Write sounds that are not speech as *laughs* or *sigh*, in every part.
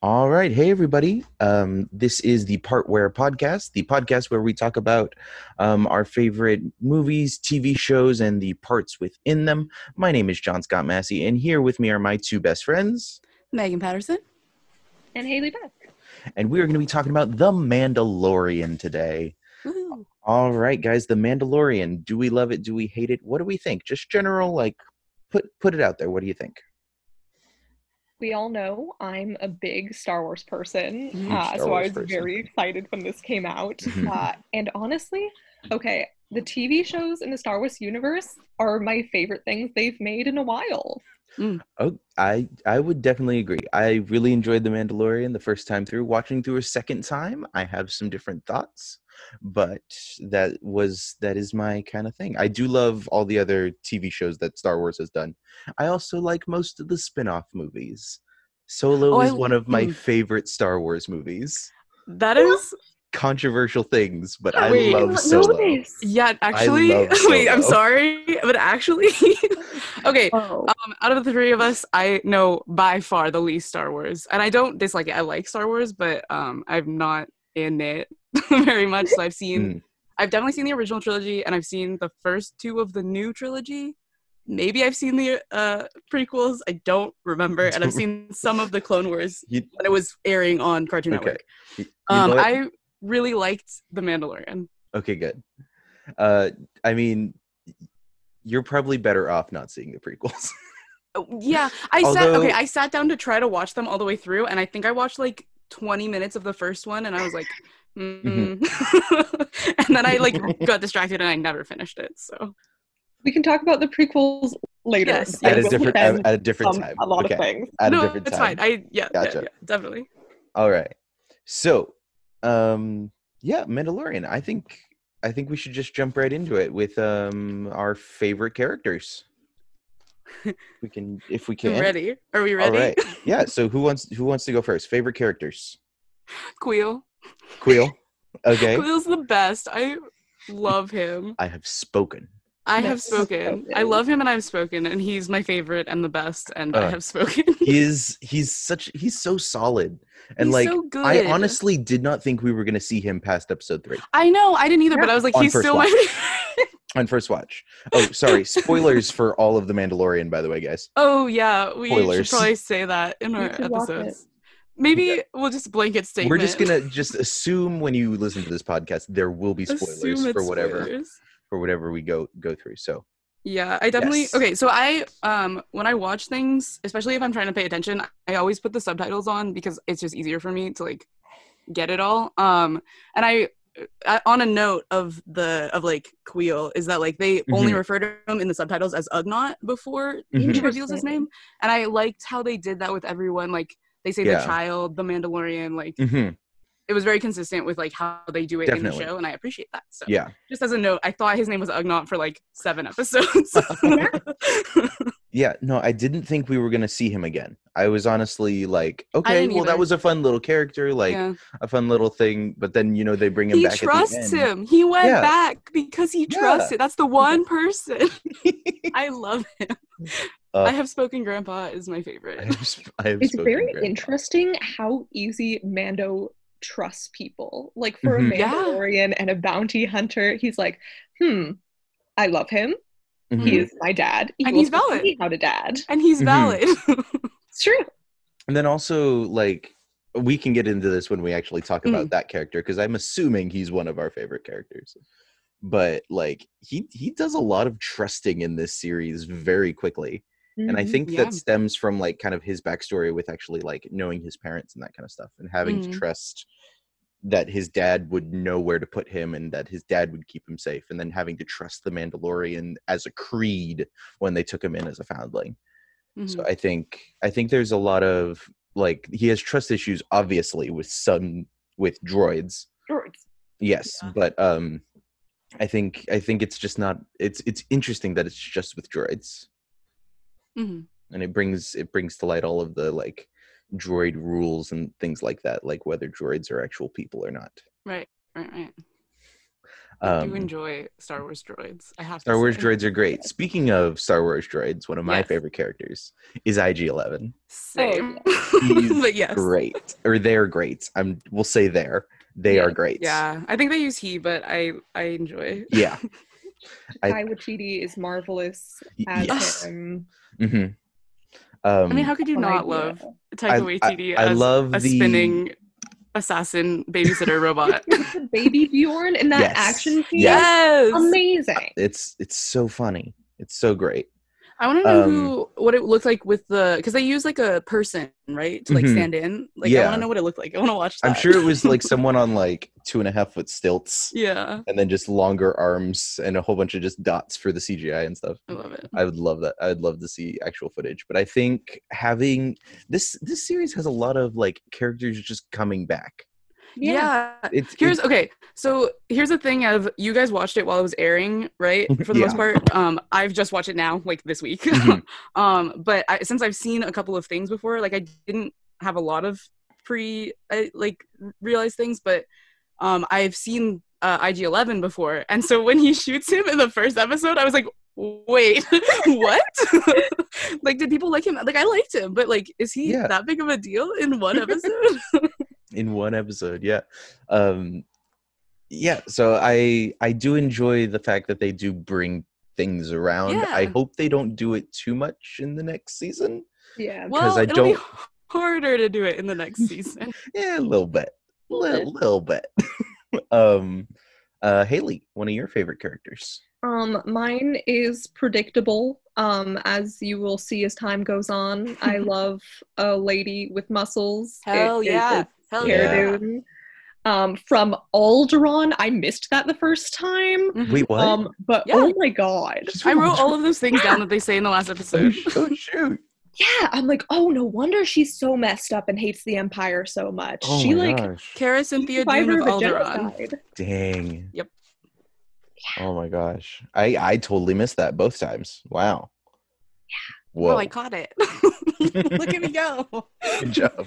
All right. Hey, everybody. Um, this is the Part Where podcast, the podcast where we talk about um, our favorite movies, TV shows, and the parts within them. My name is John Scott Massey, and here with me are my two best friends. Megan Patterson. and Haley Beth. And we are going to be talking about The Mandalorian today. Woohoo. All right, guys. The Mandalorian. Do we love it? Do we hate it? What do we think? Just general, like, put put it out there. What do you think? We all know I'm a big Star Wars person, Huge uh, Star so I was person. very excited when this came out. Mhm. Uh, and honestly, okay, the TV shows in the Star Wars universe are my favorite things they've made in a while. Oh, I I would definitely agree. I really enjoyed The Mandalorian the first time through. Watching through a second time, I have some different thoughts, but that was that is my kind of thing. I do love all the other TV shows that Star Wars has done. I also like most of the spin-off movies. Solo Oh, I is one of my mm. favorite Star Wars movies. That is Controversial things, but I Wait. love I Solo. yeah, actually love *laughs* wait, I'm sorry, but actually *laughs* Okay, Oh, um out of the three of us, I know by far the least Star Wars. And I don't dislike it. I like Star Wars, but um I'm not in it *laughs* very much. So I've seen Mm. I've definitely seen the original trilogy and I've seen the first two of the new trilogy. Maybe I've seen the uh prequels. I don't remember. And I've seen some of the Clone Wars You- when it was airing on Cartoon Okay. Network. you know Um. I really liked The Mandalorian. Okay, good. Uh, I mean, you're probably better off not seeing the prequels. *laughs* Oh, Yeah, I sat okay. I sat down to try to watch them all the way through, and I think I watched like 20 minutes of the first one, and I was like, Mm-hmm. mm. *laughs* and then I like got distracted, and I never finished it. So we can talk about the prequels later. Yes, I at a different defend at a different um, time. A lot okay. of things. At no, a different it's time. fine. I yeah, yeah, yeah, definitely. All right. So, um, yeah, Mandalorian. I think I think we should just jump right into it with um our favorite characters. *laughs* we can, if we can. I'm ready. Are we ready? right. Yeah. *laughs* So who wants who wants to go first? Favorite characters. Kuiil. Kuiil. Okay. *laughs* Kuiil's the best. I love him. I have spoken. I have Yes. spoken. I love him, and I've spoken, and he's my favorite and the best, and I Uh, have spoken. *laughs* He is. He's such. He's so solid. And He's like, so good. I honestly did not think we were going to see him past episode three I know, I didn't either, but I was like, On he's first still my watch. favorite. *laughs* on first watch. Oh, sorry. Spoilers *laughs* for all of the Mandalorian, by the way, guys. Oh yeah, we Spoilers. should probably say that in our should watch it. episodes. Maybe we'll just blanket statement. We're just gonna just assume when you listen to this podcast, there will be spoilers it's for whatever spoilers. For whatever we go go through. So Yeah, I definitely Yes. okay. So I um when I watch things, especially if I'm trying to pay attention, I always put the subtitles on because it's just easier for me to like get it all. Um, and I. I, on a note of the of like Kuiil is that like they only Mhm. refer to him in the subtitles as Ugnaught before Mhm. he reveals his name, and I liked how they did that with everyone. Like they say Yeah. the child, the Mandalorian, like Mhm. It was very consistent with like how they do it in the show, and I appreciate that. So yeah, just as a note, I thought his name was Ugnaught for like seven episodes. *laughs* *laughs* yeah. No, I didn't think we were gonna see him again. I was honestly like, okay, didn't well, that was a fun little character, like yeah. a fun little thing. But then you know they bring him He back. He trusts the end. him. He went Yeah. back because he Yeah. trusts it. That's the one *laughs* person. I love him. Uh, I have spoken. Grandpa is my I favorite. have, sp- I have It's very grandpa. interesting how easy Mando trusts people. Like for Mhm. a Yeah. Mandalorian and a bounty hunter, he's like, hmm, I love him. Mhm. He is my dad. He And he's valid. How to dad. And he's Mhm. valid. *laughs* It's true. And then also like we can get into this when we actually talk about Mm. that character because I'm assuming he's one of our favorite characters. But like he he does a lot of trusting in this series very quickly. And I Mhm. think Yeah. that stems from like kind of his backstory with actually like knowing his parents and that kind of stuff and having Mhm. to trust that his dad would know where to put him and that his dad would keep him safe and then having to trust the Mandalorian as a creed when they took him in as a foundling. So Mhm. I think I think there's a lot of like he has trust issues obviously with some with droids. Droids. Yes, Yeah. but um I think I think it's just not it's it's interesting that it's just with droids Mhm. and it brings it brings to light all of the like droid rules and things like that like whether droids are actual people or not. Right. Right. Right. I do Um, enjoy Star Wars droids. I have Star to Wars droids are great. Speaking of Star Wars droids, one of my Yes. favorite characters is IG-11. Same. He's *laughs* but yes. Great, or they're great. I'm. We'll say they're. They Yeah. are great. Yeah, I think they use he, but I I enjoy. Yeah. *laughs* I- Guy Waititi is marvelous as yes. him. hmm Um, I mean, how could you not yeah. love I- Taika I- Waititi I as love a the- spinning assassin babysitter robot? *laughs* The baby Bjorn in that Yes. action scene. yes. Amazing. it's it's so funny. It's so great. I want to know Um, who what it looked like with the because they use like a person right to like Mhm. stand in. Like I want to know what it looked like. I want to watch that. I'm sure it was like *laughs* someone on like two and a half foot stilts, yeah, and then just longer arms and a whole bunch of just dots for the CGI and stuff. I love it. I would love that. I would love to see actual footage. But I think having this this series has a lot of like characters just coming back. Yeah. It's Here's it's- okay. So here's the thing of you guys watched it while it was airing, right? *laughs* For the most part. Um, I've just watched it now, like this week. Mhm. *laughs* um, but I, since I've seen a couple of things before, like I didn't have a lot of pre I, like realized things, but um, I've seen uh, IG Eleven before, and so when he *laughs* shoots him in the first episode, I was like. Wait, what? like, did people like him? Like, I liked him, but like, is he Yeah. that big of a deal in one episode? In one episode yeah um yeah so i i do enjoy the fact that they do bring things around i hope they don't do it too much in the next season Yeah. Well, I it'll be don't- harder to do it in the next season. *laughs* yeah a little bit little, little bit *laughs* um uh haley one of your favorite characters Um, mine is predictable. Um, as you will see as time goes on, I *laughs* love a lady with muscles. It- Hell it- yeah. it's Hell yeah. Dune. Um, from Alderaan. I missed that the first time. Mhm. wait what Um, but Yeah. oh my god, I wrote watch- all of those things down that they say in the last oh, episode. *laughs* oh shoot yeah, I'm like, oh no wonder she's so messed up and hates the Empire so much. oh she my like gosh Carasynthia Dune of of Alderaan. genocide. dang Yep. oh my gosh i i totally missed that both times wow Yeah. Whoa. Oh, I caught it. *laughs* Look at me go. Good job.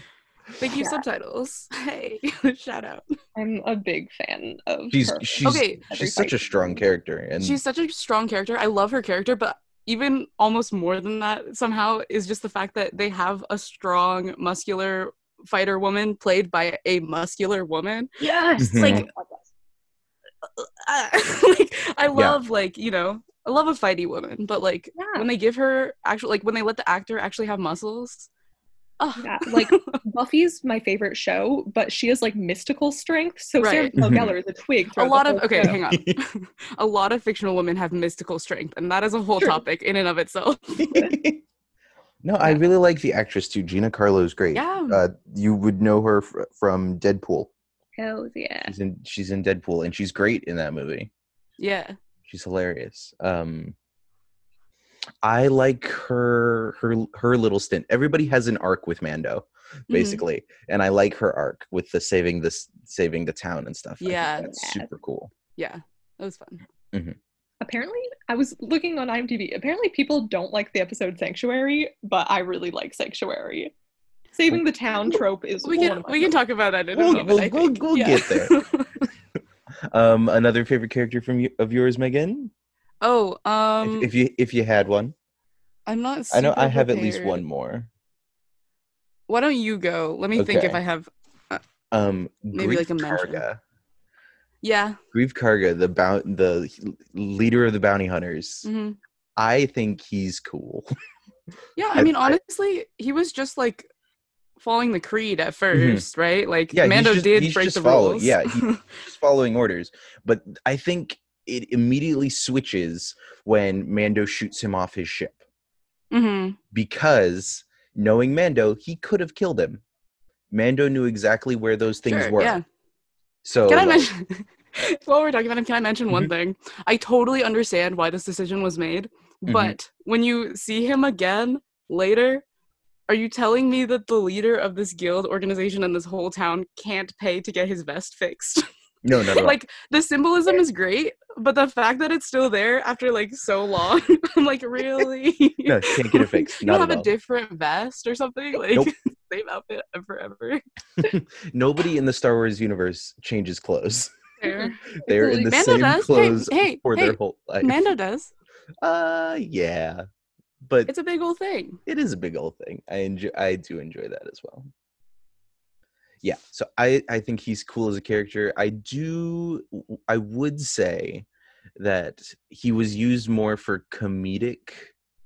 Thank you, Yeah. subtitles. *laughs* Hey, *laughs* shout out. I'm a big fan of She's her. she's Okay. She's such a strong character, and She's such a strong character. I love her character, but even almost more than that, somehow, is just the fact that they have a strong, muscular fighter woman played by a muscular woman. Yes, Mhm. Like, uh, *laughs* like I love like you know I love a fighty woman, but like Yeah. when they give her actual like when they let the actor actually have muscles. Oh, Yeah, like *laughs* Buffy's my favorite show, but she has like mystical strength. So Sarah Right. Michelle. Gellar is a twig. a lot of okay, show. hang on. *laughs* *laughs* a lot of fictional women have mystical strength, and that is a whole True. topic in and of itself. no, I really like the actress too. Gina Carano's great. Yeah. Uh, you would know her fr- from Deadpool. Hell yeah. She's in she's in Deadpool, and she's great in that movie. yeah. She's hilarious. Um, I like her her her little stint. Everybody has an arc with Mando, Mm-hmm. basically, and I like her arc with the saving this saving the town and stuff. Yeah. that's Yeah. super cool. Yeah. That was fun. Apparently, I was looking on IMDb. Apparently, people don't like the episode Sanctuary, but I really like Sanctuary. Saving the town trope is We can we can talk about that in We'll- moment. we'll- I we'll- we'll Yeah. get there. *laughs* Um, another favorite character from you, of yours, Megan. Oh, um, if, if you if you had one, I'm not. I know I have at least one more. Why don't you go? Let me think if I have. Um, Maybe Greef like a mention. Karga. Yeah. Greef Karga, the bou- the leader of the bounty hunters. hmm I think he's cool. *laughs* Yeah. I mean, I- honestly, he was just like following the creed at 1st right? Like Mm-hmm. Yeah, Mando just- did break the following- rules. yeah, he's *laughs* just following orders. But I think it immediately switches when Mando shoots him off his ship hmm because knowing Mando, he could have killed him. Mando knew exactly where those things Sure, were. Yeah. So Can I like, mention? *laughs* While we're talking about him, can I mention one Mhm. thing? I totally understand why this decision was made, Mhm. but when you see him again later, are you telling me that the leader of this guild organization in this whole town can't pay to get his vest fixed? no, no, no. *laughs* like the symbolism is great, but the fact that it's still there after like so long, *laughs* I'm like, really? no, can't get it fixed. *laughs* Not don't have at a different vest or something? Like Nope. *laughs* same outfit forever. Nobody in the Star Wars universe changes clothes. fair. They're in the Mando same does. Hey, clothes hey, for hey, their whole life. Mando does. Uh, yeah, but It's a big old thing. it is a big old thing. I enjoy. I do enjoy that as well. Yeah, so I I think he's cool as a character. I do. I would say that he was used more for comedic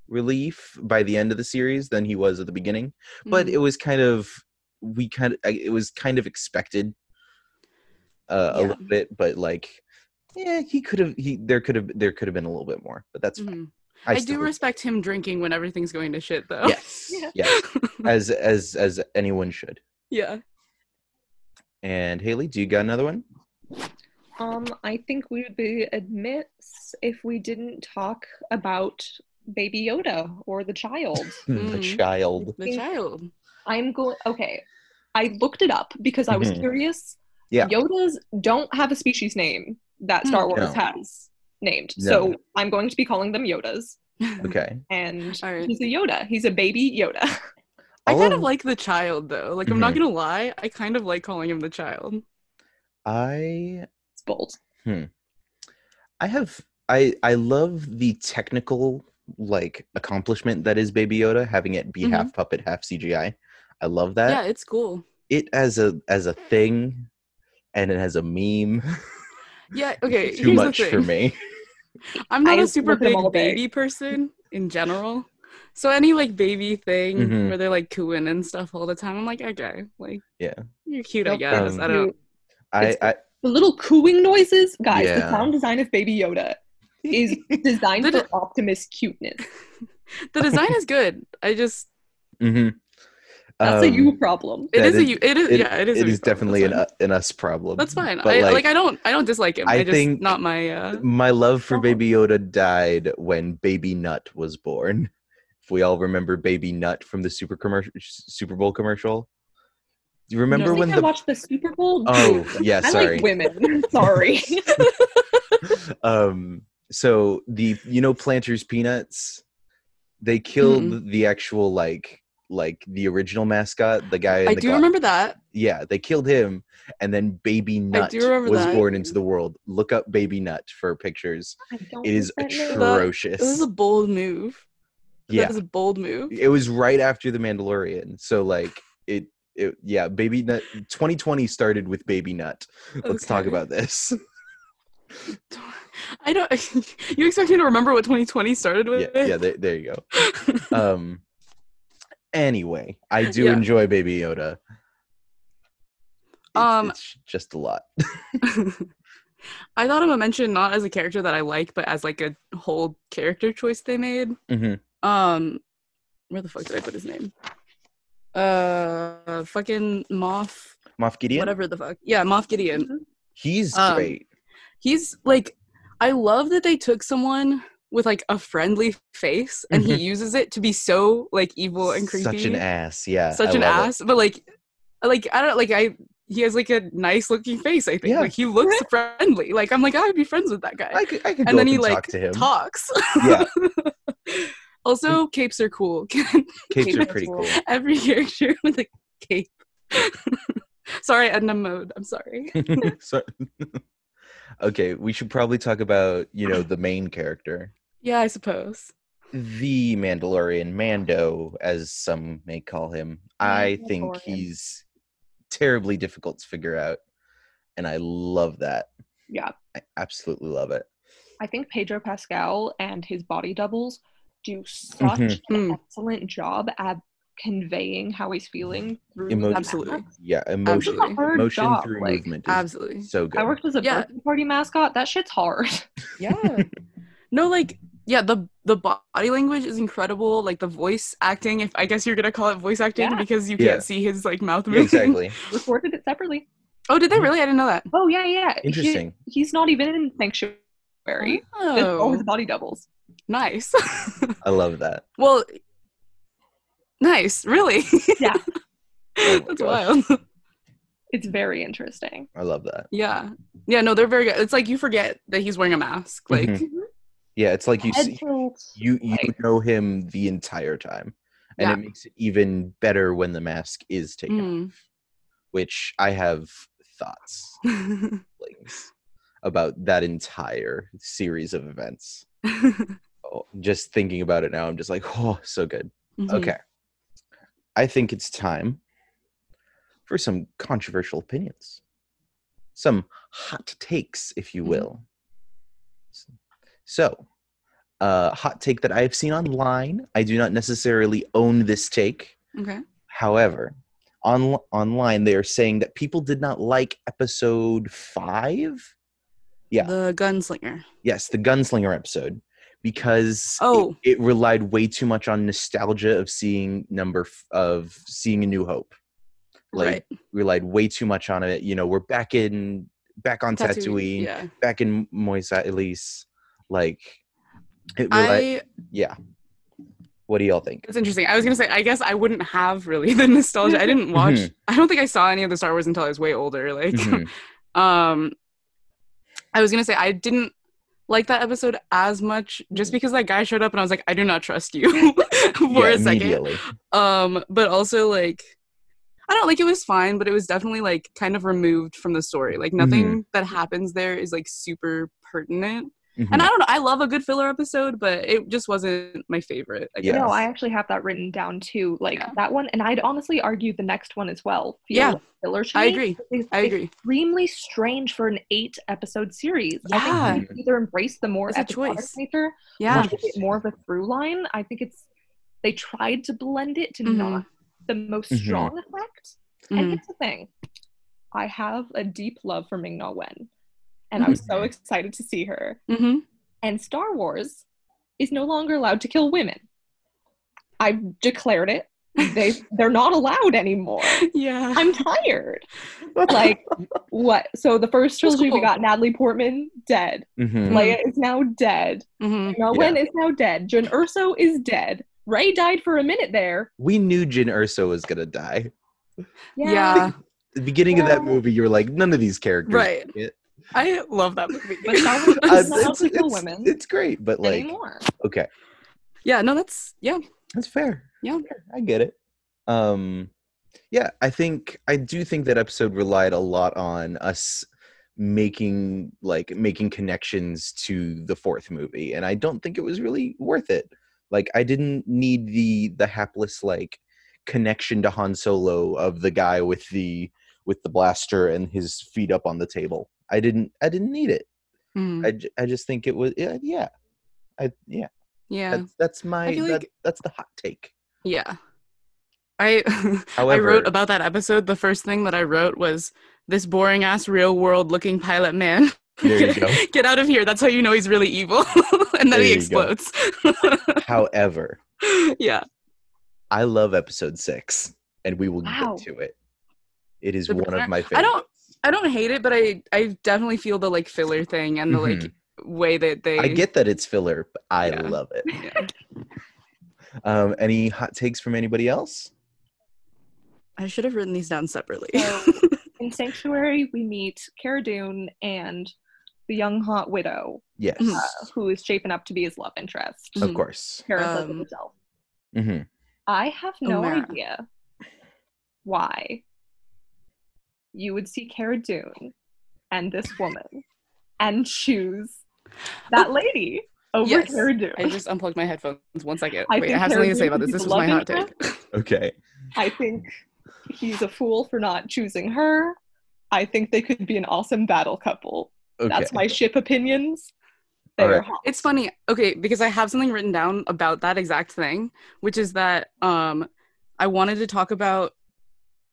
relief by the end of the series than he was at the beginning. But Mhm. it was kind of we kind of it was kind of expected uh, a little bit, but like. Yeah, he could have. He there could have there could have been a little bit more, but that's fine. Mhm. I, still do respect him drinking when everything's going to shit, though. Yes, *laughs* Yeah. yes, *laughs* as as as anyone should. yeah. And Haley, do you got another one? Um, I think we would be amiss if we didn't talk about Baby Yoda or the child. *laughs* the Mm. child. The child. I'm going. Okay, I looked it up because I was Mhm. curious. Yeah. Yodas don't have a species name that Star Hmm. Wars No. has named, No. so I'm going to be calling them Yodas. *laughs* Okay. And All right. he's a Yoda. He's a baby Yoda. *laughs* I kind of- of like the child, though. Like, I'm not Mhm. gonna lie. I kind of like calling him the child. I It's bold. Hmm. I have I I love the technical like accomplishment that is Baby Yoda, having it be Mhm. half puppet, half CGI. I love that. yeah, it's cool. It as a as a thing, and it has a meme. *laughs* Yeah. Okay. Too here's much the for me. *laughs* I'm not I a super look at 'em big baby person in general. So any like baby thing Mhm. where they're like cooing and stuff all the time, I'm like, okay, like Yeah. you're cute, I guess. Um, I don't. Cute. I, I The little cooing noises, guys. The Yeah. sound design of Baby Yoda is *laughs* designed The for d- Optimus cuteness. *laughs* The design is good. I just mhm. That's a Um, you problem. It That is a you. It is it- yeah. It is. a It you is problem, definitely an, that's u- an us problem. That's fine. But I like, like, I don't. I don't dislike him. I I, just think- not my. uh my love for Oh. Baby Yoda died when Baby Nut was born. If we all remember Baby Nut from the Super commercial, Super Bowl commercial, do you remember I think when I the watched the Super Bowl. Oh, Dude, yeah, *laughs* I sorry. like women. *laughs* Sorry. *laughs* um so the you know Planters Peanuts, they killed the actual like like the original mascot, the guy. In I the do gla- remember that. Yeah, they killed him, and then Baby Nut was that. born into the world. Look up Baby Nut for pictures. I don't It is that name. atrocious. It was a bold move. Yeah, That was a bold move. it was right after the Mandalorian. So like it, it yeah, Baby Nut. 2020 started with Baby Nut. Let's talk about this. *laughs* I don't. *laughs* you expect me to remember what 2020 started with? yeah, yeah. There, there you go. *laughs* Um. Anyway, I do Yeah. enjoy Baby Yoda. It's, Um, it's just a lot. I thought of a mention not as a character that I like, but as like a whole character choice they made. Mhm. Um, where the fuck did I put his name? Uh, fucking Moff, Moff Gideon. whatever the fuck. Yeah, Moff Gideon. He's Um, great. He's like, I love that they took someone with like a friendly face and he Mhm. uses it to be so like evil and creepy. Such an ass. Yeah. such I an love it. ass but like like i don't like i he has like a nice looking face i think Yeah. like he looks friendly like i'm like i would be friends with that guy I could, I could and go then up he and like talk to him. talks Yeah. *laughs* also capes are cool *laughs* Capes are pretty cool. every character *laughs* with a cape sorry edna mode i'm sorry *laughs* so, okay, we should probably talk about you know the main character, yeah i suppose the Mandalorian, Mando, as some may call him. I think he's terribly difficult to figure out, and I love that. Yeah. I absolutely love it. I think Pedro Pascal and his body doubles do such Mhm. an Mm. excellent job at conveying how he's feeling through Emotion. the Absolutely. mask. Yeah, emotion, Absolutely. Emotion job, through like, movement. Is absolutely so good. I worked as a Yeah. birthday party mascot. That shit's hard. *laughs* yeah no like yeah the the body language is incredible like the voice acting if i guess you're gonna call it voice acting Yeah. because you Yeah. can't see his like mouth moving exactly. *laughs* Recorded it separately. oh did they really i didn't know that Oh yeah, yeah. He- Interesting. he's not even in Sanctuary. It's all his oh body doubles. Nice I love that. *laughs* well nice really Yeah. *laughs* Oh that's gosh. wild It's very interesting. I love that. yeah yeah no they're very good it's like you forget that he's wearing a mask like Mhm. Yeah, it's like you see, you you like- know him the entire time, and Yeah. it makes it even better when the mask is taken Mm. off. Which I have thoughts. *laughs* Things. about that entire series of events. Just thinking about it now, I'm just like, *laughs* oh, so good. Mhm. Okay. I think it's time for some controversial opinions, some hot takes, if you Mhm. will. So, uh, hot take that I have seen online. I do not necessarily own this take. Okay. However, on online they are saying that people did not like episode five. Yeah. The gunslinger. Yes, the gunslinger episode because it- Oh. it, relied way too much on nostalgia of seeing number f- of seeing a new hope. Like right. relied way too much on it. You know, we're back in back on Tatooine, Yeah. back in Mos Eisley. Like it relied, I yeah. What do y'all think? it's interesting. I was gonna say I guess I wouldn't have really *laughs* the nostalgia. I didn't watch Mhm. I don't think I saw any of the Star Wars until I was way older. Like Mhm. *laughs* um I was gonna say I didn't like that episode as much just because that guy showed up and I was like, I do not trust you *laughs* *laughs* for yeah, a second. Um, but also like I don't like it was fine, but it was definitely like kind of removed from the story. Like nothing that happens there is like super pertinent. Mhm. And I don't know, I love a good filler episode, but it just wasn't my favorite. I Yeah. guess. No, I actually have that written down too. Like Yeah. that one, and I'd honestly argue the next one as well. feel Yeah. like filler to I me. agree. It's I agree. Extremely strange for an eight episode series. I Yeah. think they either embrace the more It's a episodic choice. nature Yeah. or make it more of a through line. I think it's they tried to blend it to Mhm. not the most Mhm. strong effect. And Mhm. here's the thing. I have a deep love for Ming Na Wen. And I was so excited to see her. Mhm. And Star Wars is no longer allowed to kill women. I've declared it. They *laughs* they're not allowed anymore. Yeah. I'm tired. Like *laughs* what? So the first That's trilogy we got Natalie Portman dead. Mhm. Leia is now dead. Mhm. No Wen is now dead. Jyn Erso is dead. Rey died for a minute there. We knew Jyn Erso was gonna die. Yeah. *laughs* the beginning of that movie, you were like, none of these characters. Right. Make it. I love that movie. *laughs* But Star Wars Uh, does it's, it's- women it's great, but like, anymore. okay, yeah, no, that's yeah. that's fair. Yeah. I get it. Um, yeah, I think I do think that episode relied a lot on us making like making connections to the fourth movie, and I don't think it was really worth it. Like, I didn't need the the hapless like connection to Han Solo of the guy with the with the blaster and his feet up on the table. I didn't I didn't need it. Mhm. I, j- I just think it was yeah yeah. I yeah, yeah. that's that's my that, like- that's the hot take. Yeah. I *laughs* I wrote about that episode. The first thing that I wrote was this boring ass real world looking pilot man. There you *laughs* go. Get out of here. That's how you know he's really evil. *laughs* and then There he explodes. However, yeah. I love episode six, and we will Wow. get to it. It is The one of my favorites. I don't I don't hate it, but I I definitely feel the like filler thing and the like way that they I get that it's filler, but I Yeah. love it. *laughs* Yeah. Um, any hot takes from anybody else? I should have written these down separately. So, *laughs* in Sanctuary, we meet Cara Dune and the young hot widow, Yes, Mhm. uh, who is shaping up to be his love interest. of Mhm. course. Cara says it Um, herself. hmm I have no Omera. idea why you would see Cara Dune and this woman and choose that lady over Yes. Cara Dune. I just unplugged my headphones. One second. I Wait, I think have something to say about Dune this. is This was my hot take. *laughs* Okay. I think he's a fool for not choosing her. I think they could be an awesome battle couple. Okay. That's my ship opinions. They All are right. It's funny, okay, because I have something written down about that exact thing, which is that um I wanted to talk about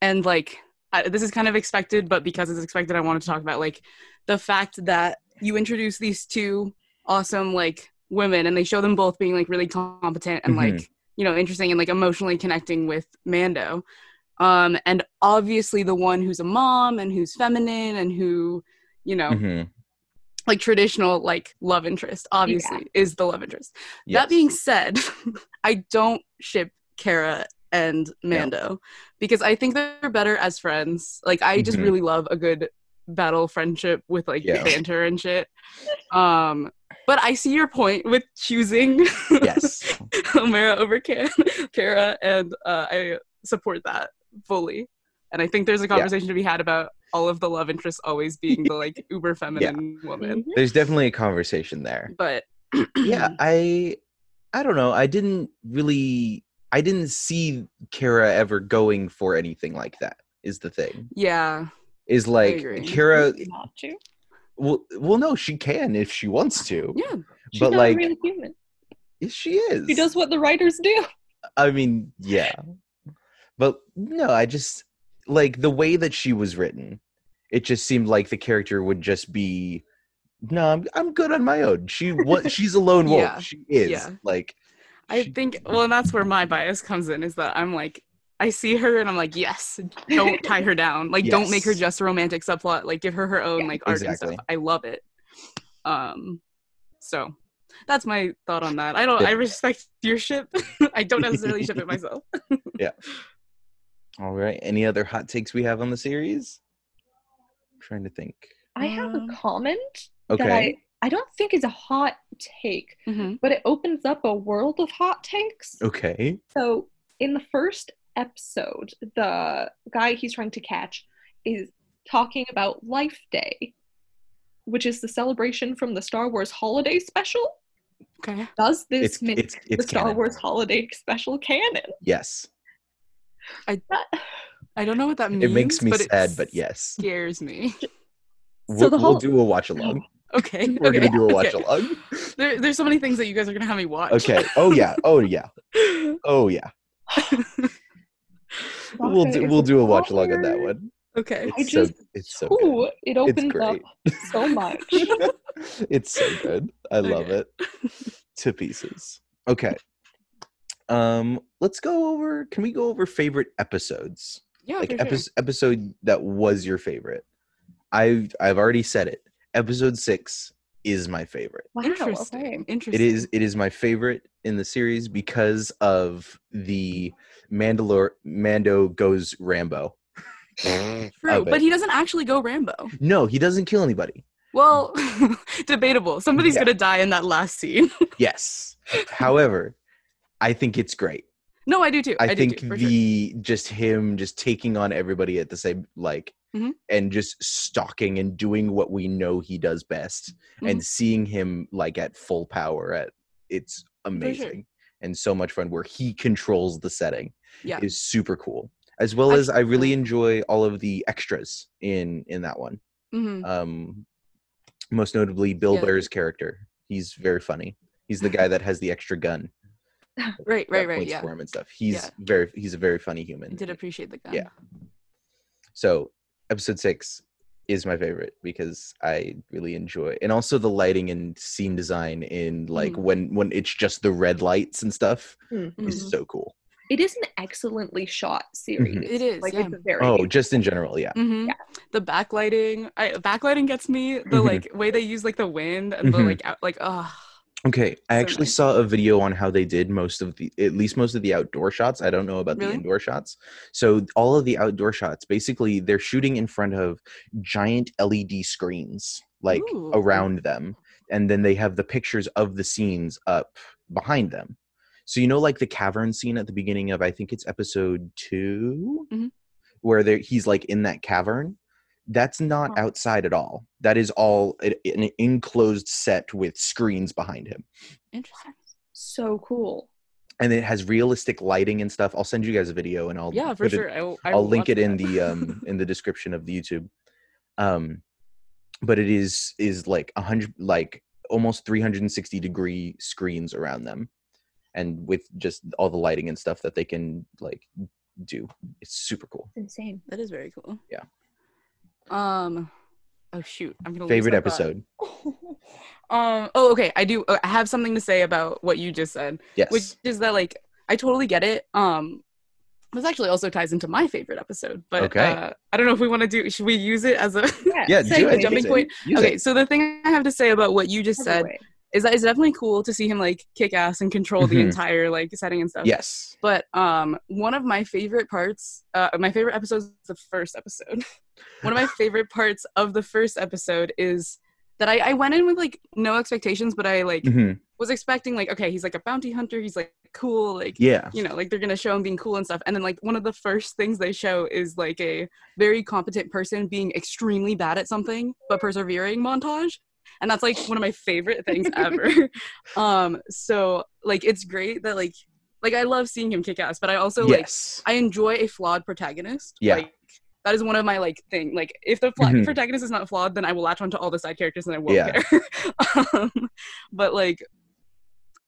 and like I, this is kind of expected, but because it's expected, I wanted to talk about like the fact that you introduce these two awesome like women and they show them both being like really competent and Mhm. like you know interesting and like emotionally connecting with Mando. Um and obviously the one who's a mom and who's feminine and who you know Mhm. like traditional like love interest obviously is the love interest Yes. that being said *laughs* i don't ship kara and mando because i think they're better as friends like i just Mhm. really love a good battle friendship with like Yeah. banter and shit um but i see your point with choosing yes. *laughs* Omera over Ka- Cara, and uh, I support that fully. And I think there's a conversation to be had about all of the love interests always being the like *laughs* uber feminine woman. Mhm. There's definitely a conversation there. But yeah i i don't know i didn't really i didn't see Cara ever going for anything like that is the thing yeah, is like agree. Cara Not to. well, well no she can if she wants to yeah. She's but not like a real human. she is She does what the writers do. i mean yeah but no i just like the way that she was written it just seemed like the character would just be no i'm, I'm good on my own she what *laughs* she's a lone wolf Yeah, she is yeah. like I she- think well, and that's where my bias comes in is that I'm like, I see her and I'm like, yes, don't tie her down. Like, don't make her just a romantic subplot. Like, give her her own Yeah, like arc and stuff. I love it. Um, so that's my thought on that. I don't. Yeah. I respect your ship. *laughs* I don't necessarily ship it myself. *laughs* Yeah. All right. Any other hot takes we have on the series? I'm trying to think. I have Um, a comment Okay. that I, I don't think is a hot take, Mhm. but it opens up a world of hot takes. Okay. So in the first episode, the guy he's trying to catch is talking about Life Day, which is the celebration from the Star Wars holiday special. Okay. Does this It's make it's the it's Star. Wars holiday special canon? Yes. That, I don't know what that means. It makes me but it sad, but yes. scares me. We'll, the we'll do a watch along. Okay. We're okay, gonna do a watch okay. along. *laughs* There, there's so many things that you guys are gonna have me watch. Okay. Oh yeah. Oh yeah. *laughs* Oh yeah. We'll do, we'll do a watch along on that one. okay. I It's so just- it's so good. Ooh, it It's opens up so much. *laughs* it's so good. I love Okay. it to pieces. Okay. Um, let's go over. Can we go over favorite episodes? Yeah. like for sure. episode episode that was your favorite. I've I've already said it. Episode six is my favorite. Wow, Interesting. okay. It Interesting. is it is my favorite in the series because of the Mandalor Mando goes Rambo. *laughs* True, but he doesn't actually go Rambo. No, he doesn't kill anybody. Well, *laughs* debatable. Somebody's Yeah. gonna die in that last scene. *laughs* Yes. However, I think it's great. no, I do too. I, I, do think too, for sure. the just him just taking on everybody at the same like Mhm. and just stalking and doing what we know he does best Mm-hmm. and seeing him like at full power at it's amazing and so much fun where he controls the setting Yeah. is super cool as well as i think really enjoy all of the extras in in that one Mhm. um most notably bill Yeah. Character he's very funny he's the guy that has the extra gun *laughs* Right, right, right. Yeah. for him and stuff he's Yeah. very he's a very funny human I did appreciate the gun. Yeah. so episode six is my favorite because i really enjoy and also the lighting and scene design in like Mhm. when when it's just the red lights and stuff Mhm. is Mhm. so cool It is an excellently shot series. It is. Like yeah. it's very oh just in general yeah hmm Yeah. The backlighting, I, backlighting gets me. The Mhm. like way they use like the wind and the Mhm. like out, like oh okay i actually saw a video on how they did most of the at least most of the outdoor shots i don't know about Really? the indoor shots so all of the outdoor shots basically they're shooting in front of giant led screens like Ooh. around them and then they have the pictures of the scenes up behind them so you know like the cavern scene at the beginning of i think it's episode 2 Mhm. where he's like in that cavern that's not Huh. outside at all that is all an enclosed set with screens behind him interesting. so cool. and it has realistic lighting and stuff i'll send you guys a video and i'll Yeah, for put it- sure. I will, I I'll link watch it in the um *laughs* in the description of the YouTube. Um but it is is like a hundred like almost 360 degree screens around them and with just all the lighting and stuff that they can like do. It's super cool. Insane. that is very cool. Yeah. Um. Oh shoot! I'm gonna Favorite episode. *laughs* um. Oh, okay. I do. uh, I have something to say about what you just said, Yes. which is that like I totally get it. Um. This actually also ties into my favorite episode, but Okay. uh, I don't know if we want to do. Should we use it as a Yeah. *laughs* yeah, say do a it. jumping point? Use okay? it. So the thing I have to say about what you just said Everywhere. is that it's definitely cool to see him like kick ass and control the Mhm. entire like setting and stuff. Yes. But um, one of my favorite parts, uh, my favorite episode is the first episode. *laughs* one of my favorite parts of the first episode is that I, I went in with like no expectations, but I like Mhm. was expecting like, okay, he's like a bounty hunter, he's like cool, like Yeah. you know, like they're gonna show him being cool and stuff. And then like one of the first things they show is like a very competent person being extremely bad at something but persevering montage. And that's like one of my favorite things ever. *laughs* um, so like it's great that like like I love seeing him kick ass, but I also like. I enjoy a flawed protagonist. Yeah. Like that is one of my like thing. Like if the fla- Mhm. protagonist is not flawed, then I will latch onto all the side characters and I won't Yeah. care. *laughs* um, but like,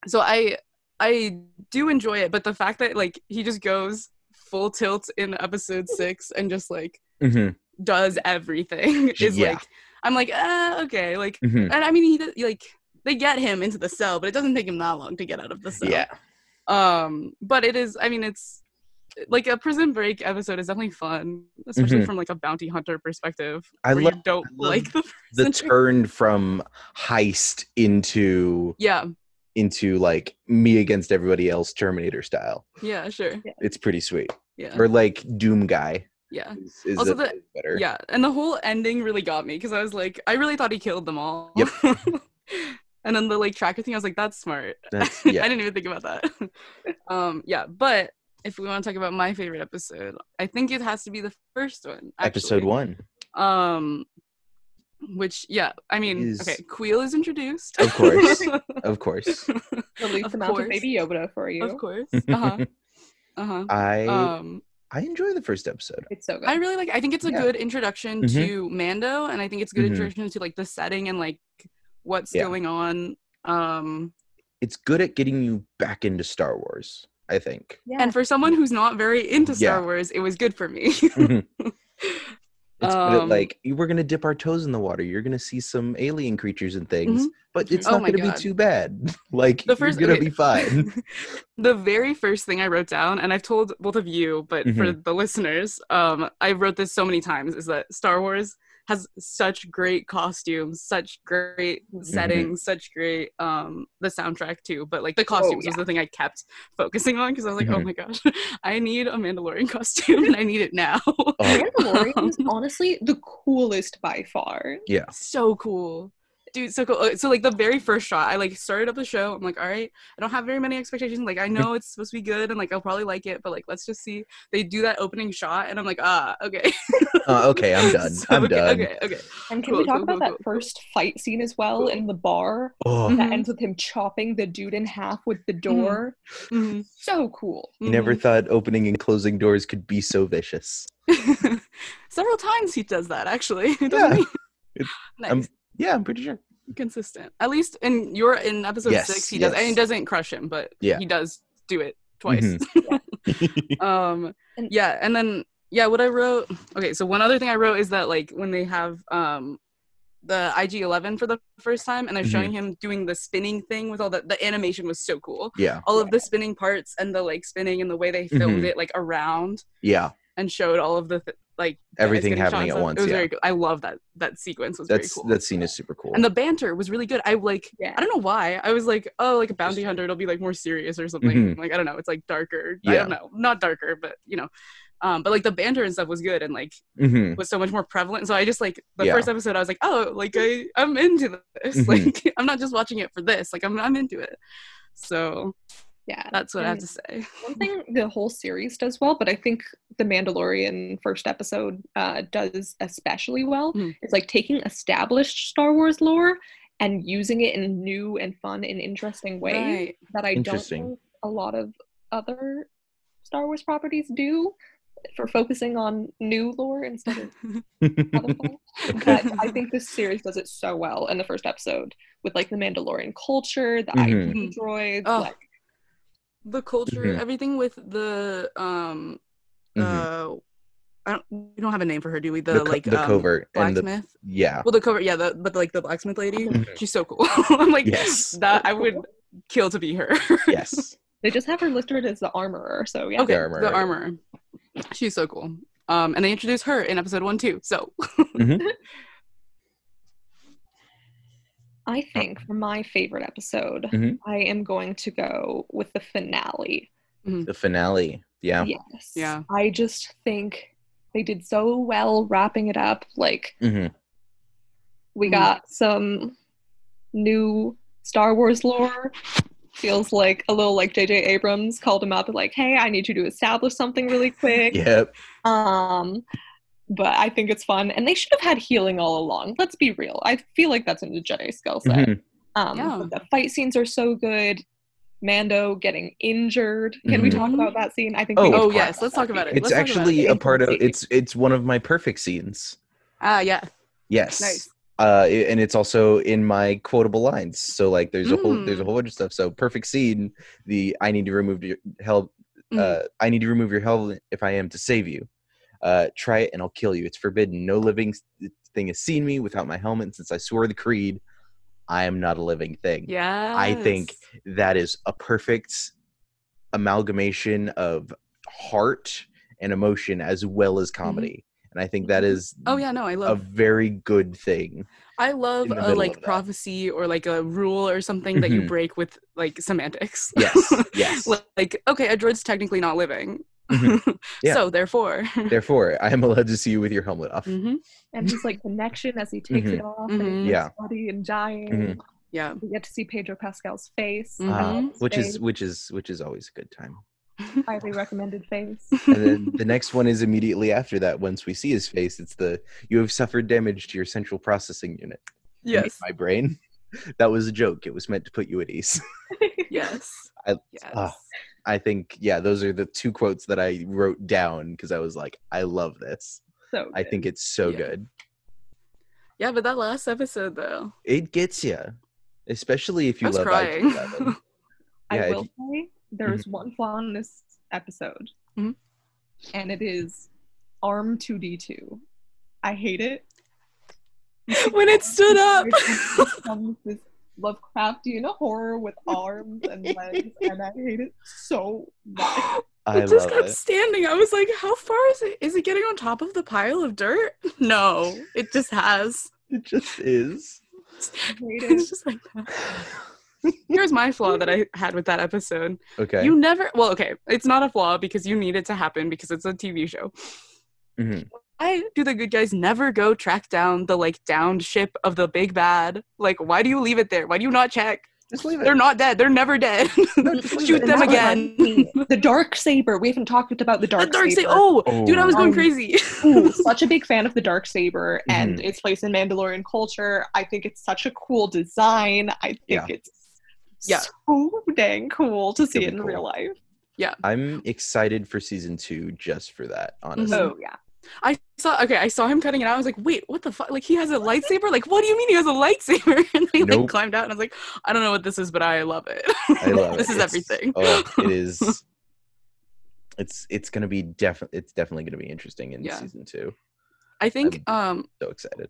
so I I do enjoy it, but the fact that like he just goes full tilt in episode six and just like hmm does everything *laughs* is Yeah. like I'm like uh, okay like hmm and I mean he like they get him into the cell, but it doesn't take him that long to get out of the cell Yeah. um but it is i mean it's like a prison break episode is definitely fun especially Mhm. from like a bounty hunter perspective I where love you don't I *laughs* love like the the *laughs* turn from heist into yeah into like me against everybody else Terminator style. yeah sure It's pretty sweet. yeah Or like Doom guy yeah is, is Also the- better. yeah and the whole ending really got me because i was like i really thought he killed them all Yep. *laughs* and then the like tracker thing i was like that's smart That's i didn't even think about that um yeah but if we want to talk about my favorite episode i think it has to be the first one Episode one. um which yeah i mean Is- okay Kuiil is introduced Of course. *laughs* Of course. The least Of amount course. of Baby Yoda for you. of course *laughs* uh-huh uh-huh I um I enjoy the first episode. It's so good. i really like i think it's a Yeah. good introduction Mhm. to mando and i think it's a good Mhm. introduction to like the setting and like what's Yeah. going on um It's good at getting you back into Star Wars, I think. yeah. and for someone who's not very into star Yeah. wars it was good for me Mhm. *laughs* It's Um, like we're gonna dip our toes in the water. You're gonna see some alien creatures and things, Mhm. but it's Oh not my gonna God. be too bad. *laughs* like The first- you're gonna okay. be fine. *laughs* the very first thing I wrote down, and I've told both of you, but for Mm-hmm. the listeners, um, I wrote this so many times, is that Star Wars has such great costumes, such great Mm-hmm. settings, such great um the soundtrack too. But like the costumes was yeah. the thing I kept focusing on because I was like, oh Mhm. my gosh, *laughs* I need a Mandalorian costume and I need it now. Oh, *laughs* Mandalorian is honestly the coolest by far. yeah. so cool. Dude, so cool. So like the very first shot, I like started up the show. I'm like, all right, I don't have very many expectations. Like I know it's supposed to be good and like I'll probably like it, but like let's just see. They do that opening shot and I'm like, ah, okay. Uh, okay, I'm done. *laughs* So, I'm okay, done. Okay, okay. And can Cool, we talk cool, about cool, that cool, cool. first fight scene as well in the bar Oh, that ends with him chopping the dude in half with the door? Mhm, So cool. you never mhm. thought opening and closing doors could be so vicious. *laughs* Several times he does that actually. *laughs* Yeah. Doesn't? It- nice. I'm- Yeah, I'm pretty sure. Consistent. At least in your in episode Yes, six, he does and he doesn't crush him, but Yeah. he does do it twice. Mhm. *laughs* um yeah and then yeah what i wrote okay so one other thing i wrote is that like when they have um the ig11 for the first time and they're Mhm. showing him doing the spinning thing with all the the animation was so cool yeah, all of the spinning parts and the like spinning and the way they filmed Mhm. it like around yeah. and showed all of the th- like Everything getting happening at once, it was yeah. very good i love that that sequence was That's very cool that scene is super cool. and the banter was really good i like Yeah. i don't know why i was like oh like a bounty hunter it'll be like more serious or something Mhm. like i don't know it's like darker i don't know not darker but you know um but like the banter and stuff was good and like Mhm. was so much more prevalent so i just like the Yeah. first episode i was like oh like i i'm into this *laughs* Mhm. like i'm not just watching it for this like i'm, I'm into it so Yeah. that's what i have to say One *laughs* thing the whole series does well, but I think the Mandalorian first episode uh, does especially well, is like taking established Star Wars lore and using it in new and fun and interesting ways right that I don't think a lot of other Star Wars properties do for focusing on new lore instead of *laughs* other. *laughs* But I think this series does it so well in the first episode with like the Mandalorian culture, the Mhm. IG droids, Oh, like the culture Mhm. everything with the um Mhm. uh I don't, we don't have a name for her, do we? The, the, co- like the um, covert and the blacksmith. yeah. Well, the cover, yeah, the, but like the blacksmith lady, Mhm. she's so cool. *laughs* I'm like, Yes. that I would kill to be her. *laughs* Yes. they just have her listed as the armorer. So yeah. okay, The armorer. the right. armor. She's so cool. Um, and they introduce her in episode one too. So *laughs* I think for my favorite episode, Mhm. I am going to go with the finale. The finale. Yeah. Yes. Yeah. I just think they did so well wrapping it up. Like hmm we Mhm. got some new Star Wars lore. feels like a little like JJ Abrams called him up and like, hey, I need you to establish something really quick. *laughs* Yep. Um, but I think it's fun, and they should have had healing all along. Let's be real. I feel like that's in the Jedi skill set. Mhm. Um, Yeah. the fight scenes are so good. Mando getting injured. Can we Mhm. talk about that scene? I think. Oh, we oh yes, let's talk about it. It's Let's actually it. a part of it's it's one of my perfect scenes. Ah, yeah. Yes. Nice. Uh, and it's also in my quotable lines. So like, there's a whole there's a Mm. whole bunch of stuff. So perfect scene. The I need to remove your help. Mhm. Uh, I need to remove your helmet if I am to save you. Uh, try it and I'll kill you. It's forbidden. No living thing has seen me without my helmet. Since I swore the creed, I am not a living thing. Yeah. I think that is a perfect amalgamation of heart and emotion as well as comedy. And I think that is Oh yeah, no, I love a very good thing. I love a like prophecy or like a rule or something that you Mhm. break with like semantics. Yes, *laughs* yes. like okay, a droid's technically not living. Mhm. *laughs* Yeah. So therefore. *laughs* Therefore, I am allowed to see you with your helmet off. Mhm. and his like connection as he takes it off and Mhm. he's Yeah. body and dying. Mhm. Yeah. We get to see Pedro Pascal's face. Uh, his which is which is which is always a good time. *laughs* highly recommended face. And then the next one is immediately after that. Once we see his face, it's the you have suffered damage to your central processing unit. yes. my brain. That was a joke. It was meant to put you at ease. Yes. I- yes. ah. I think yeah, those are the two quotes that I wrote down because I was like, I love this. So I think it's so Yeah. good. Yeah, but that last episode though. It gets you, especially if I you was love crying. IG-11. *laughs* I Yeah, if will say there's one flaw in this episode, Mhm. and it is arm 2D2. I hate it. *laughs* when it stood up. *laughs* It becomes this Lovecraftian horror with *laughs* arms and legs, and I hate it so much. I it just kept it. standing. I was like, how far is it? Is it getting on top of the pile of dirt? *laughs* No, it just has. It just is. *laughs* It's just like that. Here's my flaw that I had with that episode. Okay. You never, well, okay, it's not a flaw because you need it to happen because it's a TV show. Mhm. Why do the good guys never go track down the like downed ship of the big bad? Like, why do you leave it there? Why do you not check? Just leave it. They're not dead. They're never dead. just leave *laughs* Shoot them again. The dark saber. We haven't talked about the The dark, dark saber. saber. Oh, dude, I was going Um, crazy. Ooh, *laughs* such a big fan of the dark saber and Mhm. its place in Mandalorian culture. I think it's such a cool design. I think Yeah. it's Yeah. so dang cool to see It'll it be in cool. real life. Yeah, I'm excited for season two just for that. Honestly. Oh yeah. I saw okay, I saw him cutting it out. I was like, wait, what the fuck? Like he has a lightsaber? Like, what do you mean he has a lightsaber? *laughs* And he Nope. like climbed out and I was like, I don't know what this is, but I love it. I love *laughs* it. this it. is It's- everything. Oh, it *laughs* is. It's it's gonna be definitely it's definitely gonna be interesting in Yeah. season two. I think um So excited.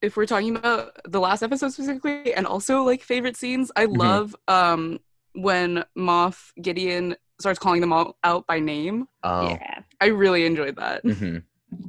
if we're talking about the last episode specifically and also like favorite scenes, I Mhm. love um when Moff Gideon starts calling them all out by name. Um, Yeah. I really enjoyed that. mhm.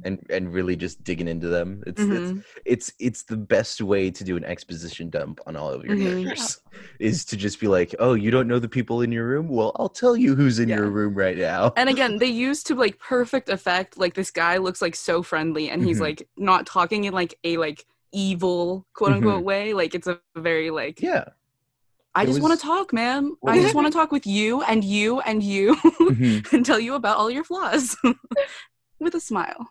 And and really just digging into them. It's it's Mhm. it's it's the best way to do an exposition dump on all of your Mhm. characters is to just be like, oh, you don't know the people in your room? Well, I'll tell you who's in your room right now. And again, they used to like perfect effect. Like this guy looks like so friendly, and he's Mhm. like not talking in like a like evil quote unquote way. Like it's a very like yeah. I It just want to talk, man. Well, I just want to talk with you and you and you Mhm. *laughs* and tell you about all your flaws *laughs* with a smile.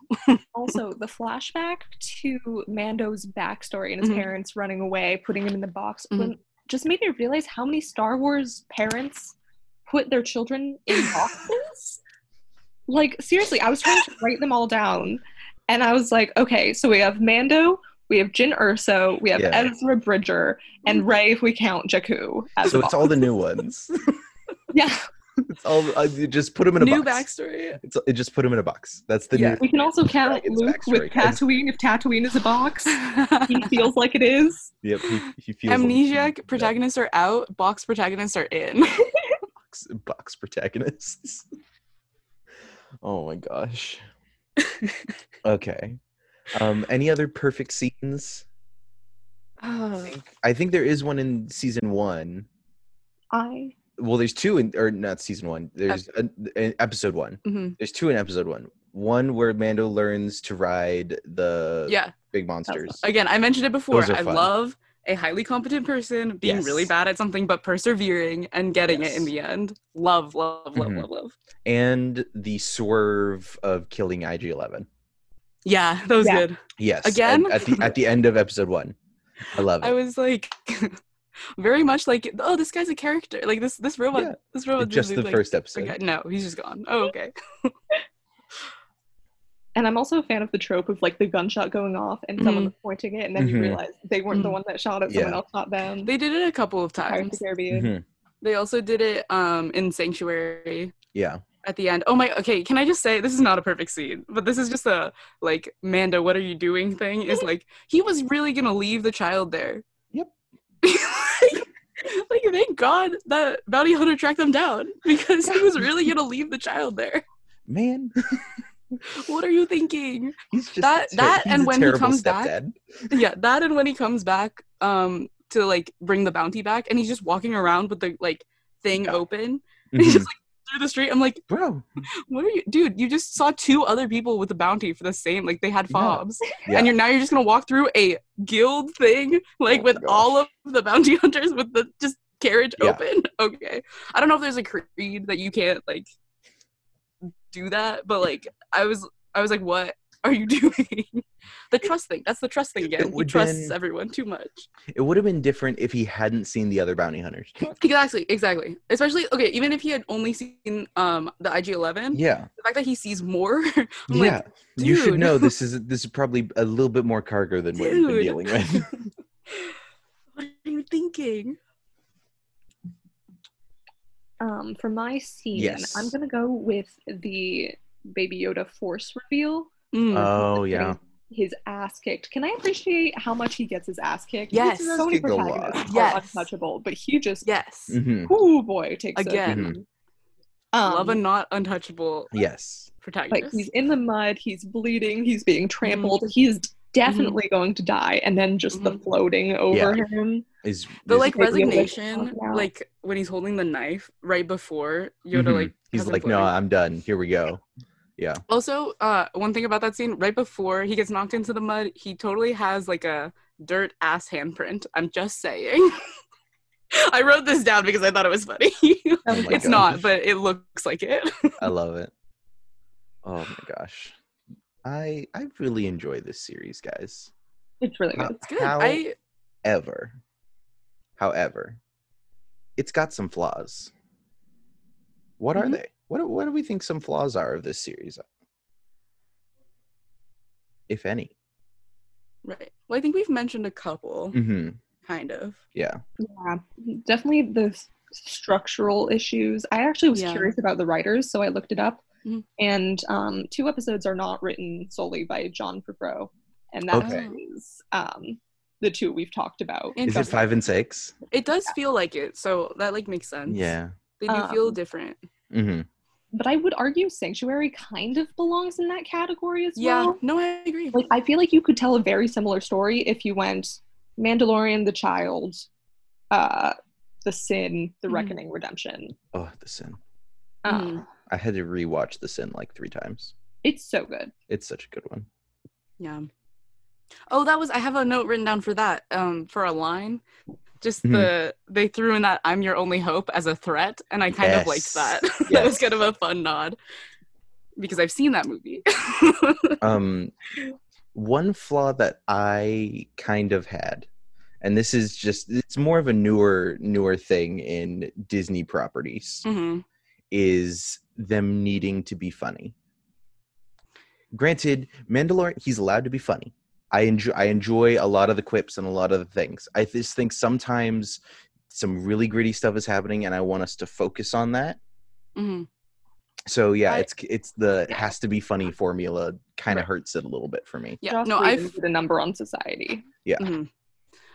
Also, *laughs* the flashback to Mando's backstory and his Mhm. parents running away, putting him in the box, Mhm. just made me realize how many Star Wars parents put their children in *laughs* boxes. like, seriously, I was trying to write them all down, and I was like, okay, so we have Mando, we have Jyn Erso, we have Yeah. Ezra Bridger, and Rey if we count Jakku. As So it's all the new ones. *laughs* yeah. It's all uh, you just put them in a New box. backstory. It's it just put them in a box. That's the Yeah. new We can also count Dragon's Luke backstory, with 'cause- Tatooine if Tatooine is a box. *laughs* he feels like it is. Yep, he, he feels like- Amnesiac Yeah. protagonists are out. Box protagonists are in. *laughs* box, box protagonists. *laughs* oh my gosh. Okay. Um, any other perfect scenes? I think, I think there is one in season one. I Well, there's two in, or not season one. There's a, in episode one. Mhm. There's two in episode one. One where Mando learns to ride the Yeah. big monsters. Again, I mentioned it before. I fun. love a highly competent person being really bad at something but persevering and getting it in the end. Love, love, love, Mhm. love, love. And the swerve of killing IG Eleven. Yeah, that was Yeah. good. Yes. Again? At, at the at the end of episode one. I love *laughs* it. I was like *laughs* very much like, oh, this guy's a character. Like this this robot Yeah. this robot just the like, first episode. okay, no, he's just gone. Oh, okay. *laughs* And I'm also a fan of the trope of like the gunshot going off and someone Mhm. was pointing it, and then you Mhm. realize they weren't the Mhm. one that shot it; someone Yeah. else shot them. They did it a couple of times. the Caribbean. Mhm. They also did it um in Sanctuary Yeah. at the end. Oh my okay, can I just say this is not a perfect scene, but this is just a like Mando, what are you doing thing is *laughs* like he was really gonna leave the child there. Yep. *laughs* *laughs* like, thank God that bounty hunter tracked them down *laughs* because he was really gonna leave the child there. Man. *laughs* What are you thinking? He's just That- ter- that he's and a when he comes back- Yeah, that and when he comes back um to like bring the bounty back and he's just walking around with the like thing open. And he's just like through the street. I'm like, Bro. what are you dude you just saw two other people with the bounty for the same like they had fobs Yeah. and you're now you're just gonna walk through a guild thing like Oh with gosh. all of the bounty *laughs* hunters with the just carriage Yeah. open *laughs* okay i don't know if there's a creed that you can't like do that but like i was i was like what are you *laughs* doing the trust thing that's the trust thing again he trusts been- everyone too much It would have been different if he hadn't seen the other bounty hunters. exactly exactly especially okay even if he had only seen um the ig-11 Yeah. the fact that he sees more *laughs* i'm yeah. like you should know this is this is probably a little bit more cargo than what you've been dealing with. *laughs* what are you thinking? Um, for my scene, Yes. I'm gonna go with the Baby Yoda Force reveal. Mm. Oh yeah. His ass kicked. Can I appreciate how much he gets his ass kicked? Yes. Because so many Kicked a lot. protagonists are Yes. untouchable, but he just, yes. hmm oh boy, takes it. Again, Um, love a not untouchable Yes. like protagonist. he's in the mud, he's bleeding, he's being trampled, he's definitely going to die, and then just the Mhm. floating over him. Is the like Like, resignation, talking like when he's holding the knife right before Yoda, Mhm. like he's has him like, no. I'm done. Here we go. Yeah. Also, uh, one thing about that scene, right before he gets knocked into the mud, he totally has like a dirt ass handprint. I'm just saying. *laughs* I wrote this down because I thought it was funny. *laughs* Oh my it's not, but it looks like it. *laughs* I love it. Oh my gosh. I I really enjoy this series, guys. It's really How- good. It's good. How- I Ever. However, it's got some flaws. What are Mhm. they? What do- what do we think some flaws are of this series? If any. right. Well, I think we've mentioned a couple, hmm kind of. Yeah. Yeah, definitely the s- structural issues. I actually was Yeah. curious about the writers, so I looked it up. Mhm. And um, two episodes are not written solely by Jon Favreau, and that Okay. is um, the two we've talked about. Is it five and six? It does feel like it, so that like makes sense. Yeah. They do feel Um, different. hmm But I would argue Sanctuary kind of belongs in that category as Yeah. well. No, I agree. Like I feel like you could tell a very similar story if you went Mandalorian, the Child, uh, the Sin, the Mhm. Reckoning, Redemption. Oh, the sin. Uh, Mhm. I had to rewatch the sin like three times. It's so good. It's such a good one. Yeah. Oh, that was I have a note written down for that. Um, for a line. Just Mhm. the they threw in that I'm your only hope as a threat, and I kind of liked Yes. that. *laughs* that was kind of a fun nod. Because I've seen that movie. *laughs* um one flaw that i kind of had and this is just it's more of a newer newer thing in disney properties hmm is them needing to be funny granted mandalorian he's allowed to be funny i enjoy i enjoy a lot of the quips and a lot of the things i just think sometimes some really gritty stuff is happening and i want us to focus on that hmm so yeah I- it's it's the Yeah. has to be funny formula kind of Right. hurts it a little bit for me Yeah. Joss no, I've did a number on society. Mhm.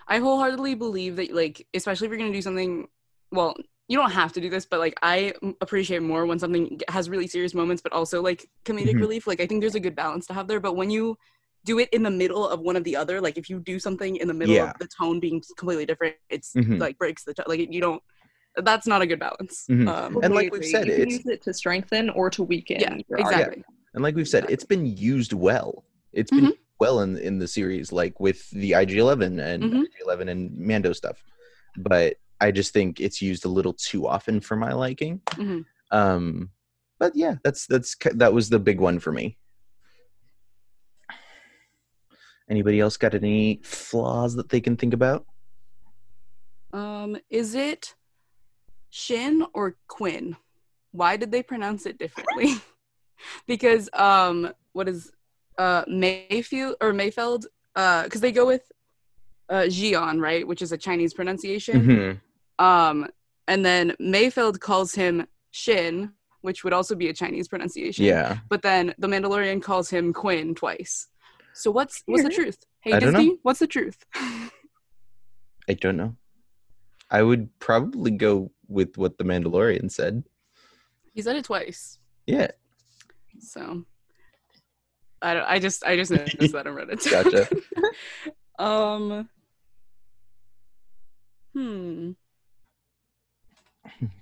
I wholeheartedly believe that, like, especially if you're gonna do something, well, you don't have to do this, but like, I appreciate more when something has really serious moments, but also like comedic Mhm. relief. Like, I think there's a good balance to have there. But when you do it in the middle of one of the other, like, if you do something in the middle Yeah. of the tone being completely different, it's Mhm. like breaks the tone. Like, you don't. That's not a good balance. Mhm. Um, And like we've said, you can it's- use it to strengthen or to weaken. yeah, your exactly. argument. And like we've said, Exactly. it's been used well. It's been well in in the series, like with the IG Eleven and Mhm. IG Eleven and Mando stuff. But I just think it's used a little too often for my liking. Mhm. Um, but yeah, that's that's that was the big one for me. Anybody else got any flaws that they can think about? Um, is it Shin or Quinn? Why did they pronounce it differently? *laughs* because um, what is uh Mayfield or Mayfeld? Uh, because they go with uh Jian, right, which is a Chinese pronunciation. Mhm. Um, and then Mayfeld calls him Shin, which would also be a Chinese pronunciation. Yeah, But then the Mandalorian calls him Quinn twice. So what's what's the *laughs* truth? Hey I. Disney, what's the truth? *laughs* I don't know. I would probably go with what the Mandalorian said. he said it twice. Yeah, So I don't I just I just noticed that on Reddit. *laughs* Gotcha. um Hmm.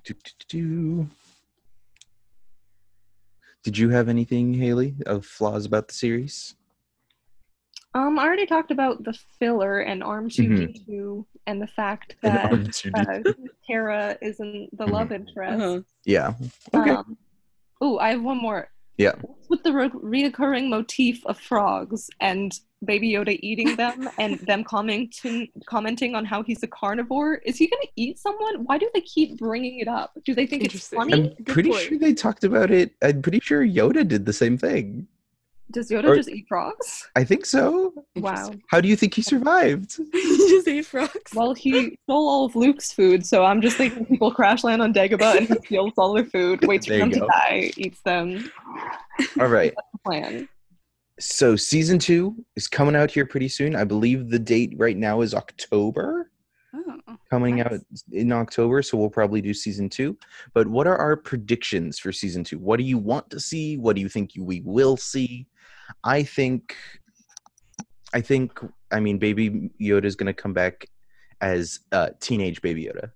Do, do, do. Did you have anything, Haley, of flaws about the series? Um, I already talked about the filler and Arm 2D2 and the fact that Arm 2D2. uh, Cara isn't the Mhm. love interest. Uh-huh. Yeah. Okay. Um, oh, I have one more. Yeah. What's with the re- reoccurring motif of frogs and Baby Yoda eating them *laughs* and them commenting commenting on how he's a carnivore? Is he going to eat someone? Why do they keep bringing it up? Do they think it's funny? I'm Good pretty point. sure they talked about it. I'm pretty sure Yoda did the same thing. Does Yoda Or- just eat frogs? I think so. Wow. How do you think he survived? *laughs* he just ate frogs. Well, he stole all of Luke's food, so I'm just thinking people crash land on Dagobah and he *laughs* steals all their food, waits for them you to die, eats them. All right. Plan. So season two is coming out here pretty soon. I believe the date right now is October. oh. Coming Nice. out in October, so we'll probably do season two. But what are our predictions for season two? What do you want to see? What do you think you- we will see? I think, I think, I mean, Baby Yoda is going to come back as uh, teenage Baby Yoda.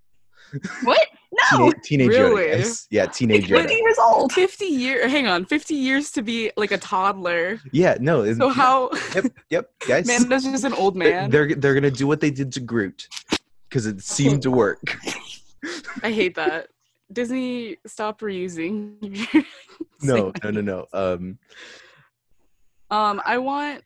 What? *laughs* No! Teenage, teenage Really? Yoda. Yes. Yeah, teenage He's 50 years old. 50 year hang on 50 years to be like a toddler Yeah, no. it- so how *laughs* Yep, yep, guys. Mando's just an old man They're they're gonna do what they did to Groot because it seemed to work. *laughs* i hate that disney stop reusing no, no, no, no. Um, um i want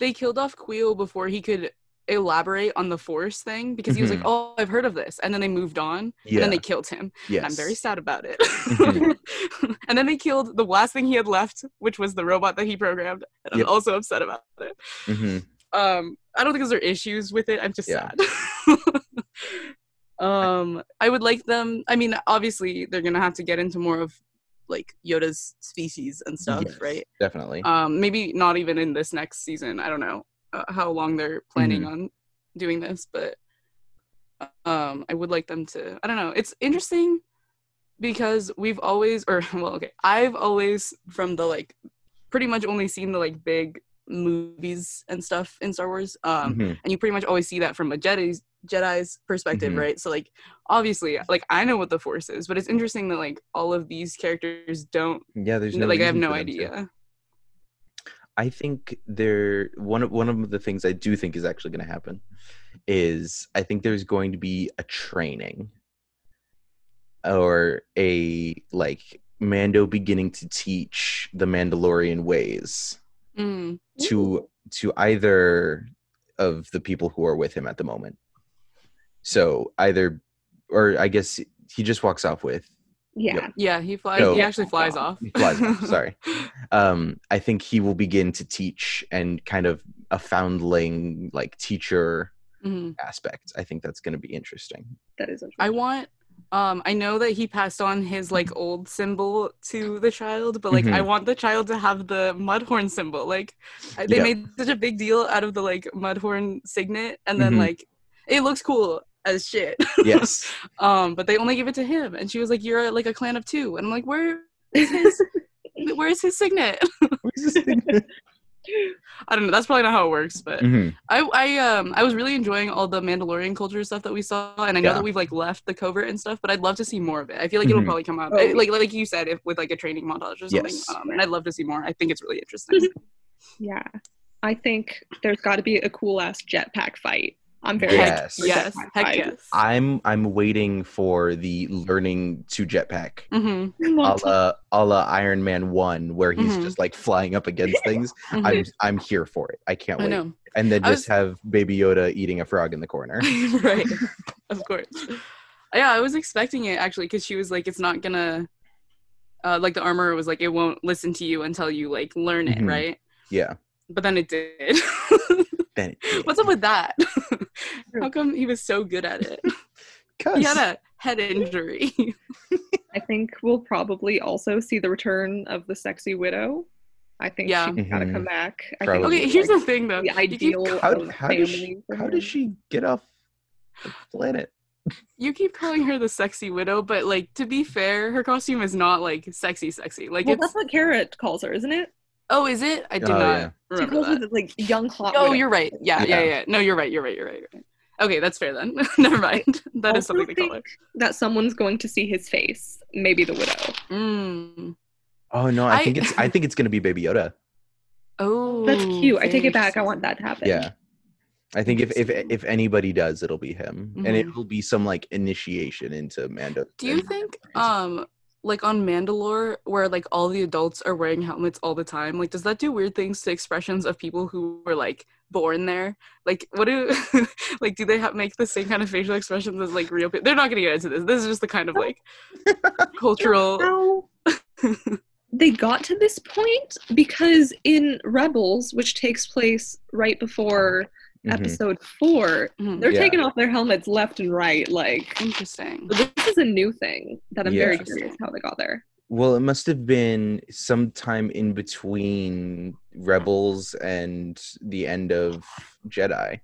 they killed off Kuiil before he could elaborate on the force thing because he was like Mhm. oh i've heard of this and then they moved on and yeah, then they killed him yes. and i'm very sad about it Mhm. *laughs* and then they killed the last thing he had left which was the robot that he programmed and i'm also upset about it Mhm. um i don't think those are issues with it i'm just Yeah. sad *laughs* um i would like them i mean obviously they're gonna have to get into more of like yoda's species and stuff Yes, right Definitely. um maybe not even in this next season i don't know uh, how long they're planning Mm-hmm. on doing this but um i would like them to i don't know it's interesting because we've always or *laughs* well okay i've always from the like pretty much only seen the like big movies and stuff in star wars um Mhm. and you pretty much always see that from a jedi's jedi's perspective Mhm. right so like obviously like i know what the force is but it's interesting that like all of these characters don't Yeah, there's no like i have no them to. idea I think there one of one of the things I do think is actually going to happen is I think there's going to be a training or a like Mando beginning to teach the Mandalorian ways Mm. to to either of the people who are with him at the moment. So either or I guess he just walks off with Yeah. Yeah, he flies. So- he actually flies off. he flies off, *laughs* sorry. um i think he will begin to teach and kind of a foundling like teacher Mhm. aspect i think that's going to be interesting That is I want. Um, I know that he passed on his like old symbol to the child, but like I Mhm. want the child to have the mudhorn symbol. Like they Yeah. made such a big deal out of the like mudhorn signet, and then Mhm. like it looks cool as shit. yes *laughs* um, but they only give it to him, and she was like, "You're like a clan of two. and I'm like, "Where is his? *laughs* where's his signet?" Where's this thing? *laughs* I don't know. That's probably not how it works, but Mhm. I, I um I was really enjoying all the Mandalorian culture stuff that we saw, and I know Yeah. that we've like left the covert and stuff, but I'd love to see more of it. I feel like it'll Mhm. probably come out Oh. I- like like you said, if with like a training montage or something. Yes. Um, and I'd love to see more. I think it's really interesting. Yeah. I think there's got to be a cool ass jetpack fight. I'm very Yes. excited Yes. Heck yes. I'm I'm waiting for the learning to jetpack. mm-hmm. A la, a la Iron Man one, where he's Mhm. just like flying up against *laughs* things. I'm I'm here for it. I can't I wait. know. And then I just have Baby Yoda eating a frog in the corner. *laughs* right. *laughs* Of course. Yeah, I was expecting it actually because she was like, it's not gonna. Uh, like the armor was like, it won't listen to you until you like learn it, Mhm. right? Yeah. But then it did. Then it What's up with that? *laughs* How come he was so good at it? Cause *laughs* He had a head injury. *laughs* I think we'll probably also see the return of the sexy widow. I think Yeah. she's gotta Mhm. come back. I think okay, here's like, the thing though. the You keep, ideal how, of how does family she how her. does she get off the planet? you keep calling her the sexy widow, but like to be fair, her costume is not like sexy, sexy. Like Well, it's that's what Cara calls her, isn't it? Oh, is it? I did Oh, not yeah. She remember calls that. the, like young hot. Oh, widow. you're right. Yeah, yeah, Yeah. yeah, No, you're right. You're right. You're right. You're right. Okay, that's fair then. *laughs* Never mind. *laughs* That is Also something to call her. think that someone's going to see his face. Maybe the widow. Mm. Oh no, I, I- think it's I think it's gonna be Baby Yoda. *laughs* Oh, That's cute. I take it back. I want that to happen. Yeah. I think if, if if anybody does, it'll be him, and Mhm. it'll be some like initiation into Mando. Do you think, um, like on Mandalore, where like all the adults are wearing helmets all the time, like does that do weird things to expressions of people who were like born there? Like, what do *laughs* like do they have make the same kind of facial expressions as like real people? They're not gonna get into this. This is just the kind of like *laughs* cultural. *laughs* They got to this point because in Rebels, which takes place right before. Episode four, Mhm. they're Yeah. taking off their helmets left and right. Like Interesting. this is a new thing that I'm very Yeah. curious how they got there. Well, it must have been sometime in between Rebels and the end of Jedi.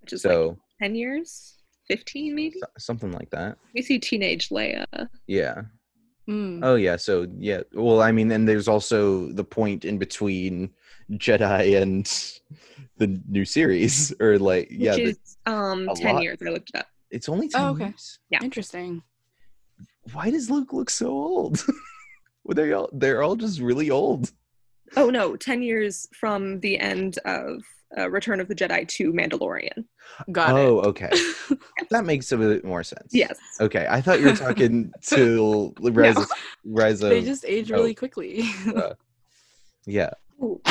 Which is like So ten years, fifteen maybe. so- something like that. We see teenage Leia. Yeah. Mm. Oh yeah. So yeah. Well, I mean, and there's also the point in between Jedi and the new series, or like yeah, which the- um ten lot. years. I looked it up. it's only ten Oh, okay. years. Yeah. Interesting. Why does Luke look so old? *laughs* well, they all they're all just really old. Oh no, ten years from the end of uh, Return of the Jedi to Mandalorian. Got oh, okay. *laughs* That makes a bit more sense. Yes. Okay, I thought you were talking *laughs* to Rise, of, Rise of. they just age oh. really quickly. uh, yeah,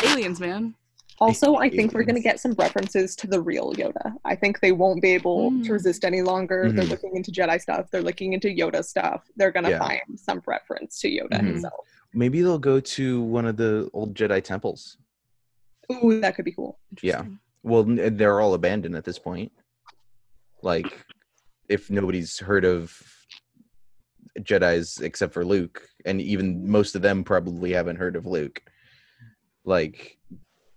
Aliens, man. Also, I think we're going to get some references to the real Yoda. I think they won't be able Mm. to resist any longer. They're Mhm. looking into Jedi stuff. They're looking into Yoda stuff. They're going to Yeah. find some reference to Yoda Mhm. himself. maybe they'll go to one of the old Jedi temples. Ooh, that could be cool. Yeah. Well, they're all abandoned at this point. Like, if nobody's heard of Jedi's except for Luke, and even most of them probably haven't heard of Luke. Like,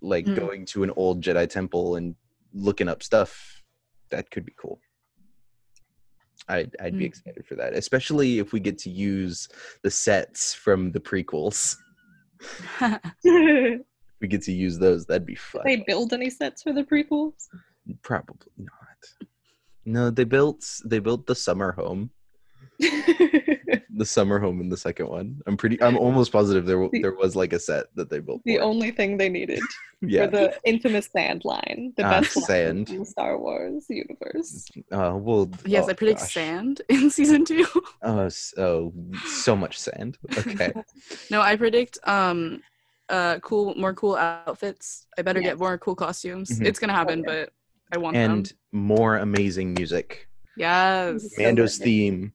like Hmm. going to an old Jedi temple and looking up stuff, that could be cool. I'd I'd be Hmm. excited for that, especially if we get to use the sets from the prequels. *laughs* If we get to use those, that'd be fun. they build any sets for the prequels? Probably not. No, they built they built the summer home. *laughs* The summer home in the second one. I'm pretty. I'm almost positive there The- there was like a set that they built. the for only thing they needed *laughs* yeah. for the infamous sand line, the Ah, best line sand. in the Star Wars universe. Uh, well. yes, oh, I predict gosh. sand *laughs* in season two. Oh, so so much sand. Okay. *laughs* no, I predict um uh cool more cool outfits. I better Yes. get more cool costumes. Mhm. It's gonna happen, yeah. but I want and them. more amazing music. Yes. So Mando's good. theme.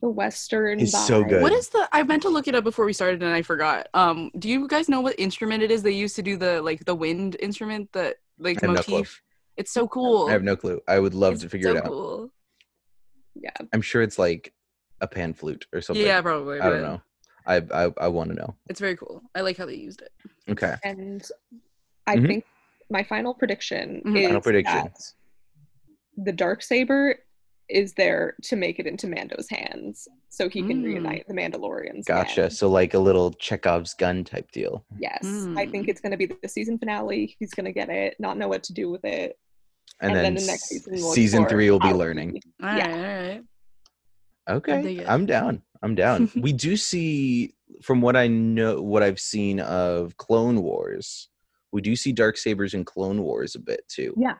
The Western Is so good. What is the I meant to look it up before we started and I forgot. Um do you guys know what instrument it is they used to do the like the wind instrument that like I have no motif? it's so cool. I have no clue. I would love It's to figure so it out. Cool. Yeah. I'm sure it's like a pan flute or something. Yeah, probably. I don't know. I I, I want to know. It's very cool. I like how they used it. Okay. And I Mhm. think my final prediction Mhm. is Final prediction. that the dark saber is there to make it into Mando's hands, so he can Mm. reunite the Mandalorians. Gotcha. again. So like a little Chekhov's gun type deal. Yes, I think Mm. it's going to be the season finale. He's going to get it, not know what to do with it, And, and, then, then, the next season, we'll season three will be how learning. he- All right, Yeah. all right. Okay. I'm down. I'm down. *laughs* we do see, from what I know, what I've seen of Clone Wars, We do see dark sabers in Clone Wars a bit too. Yeah.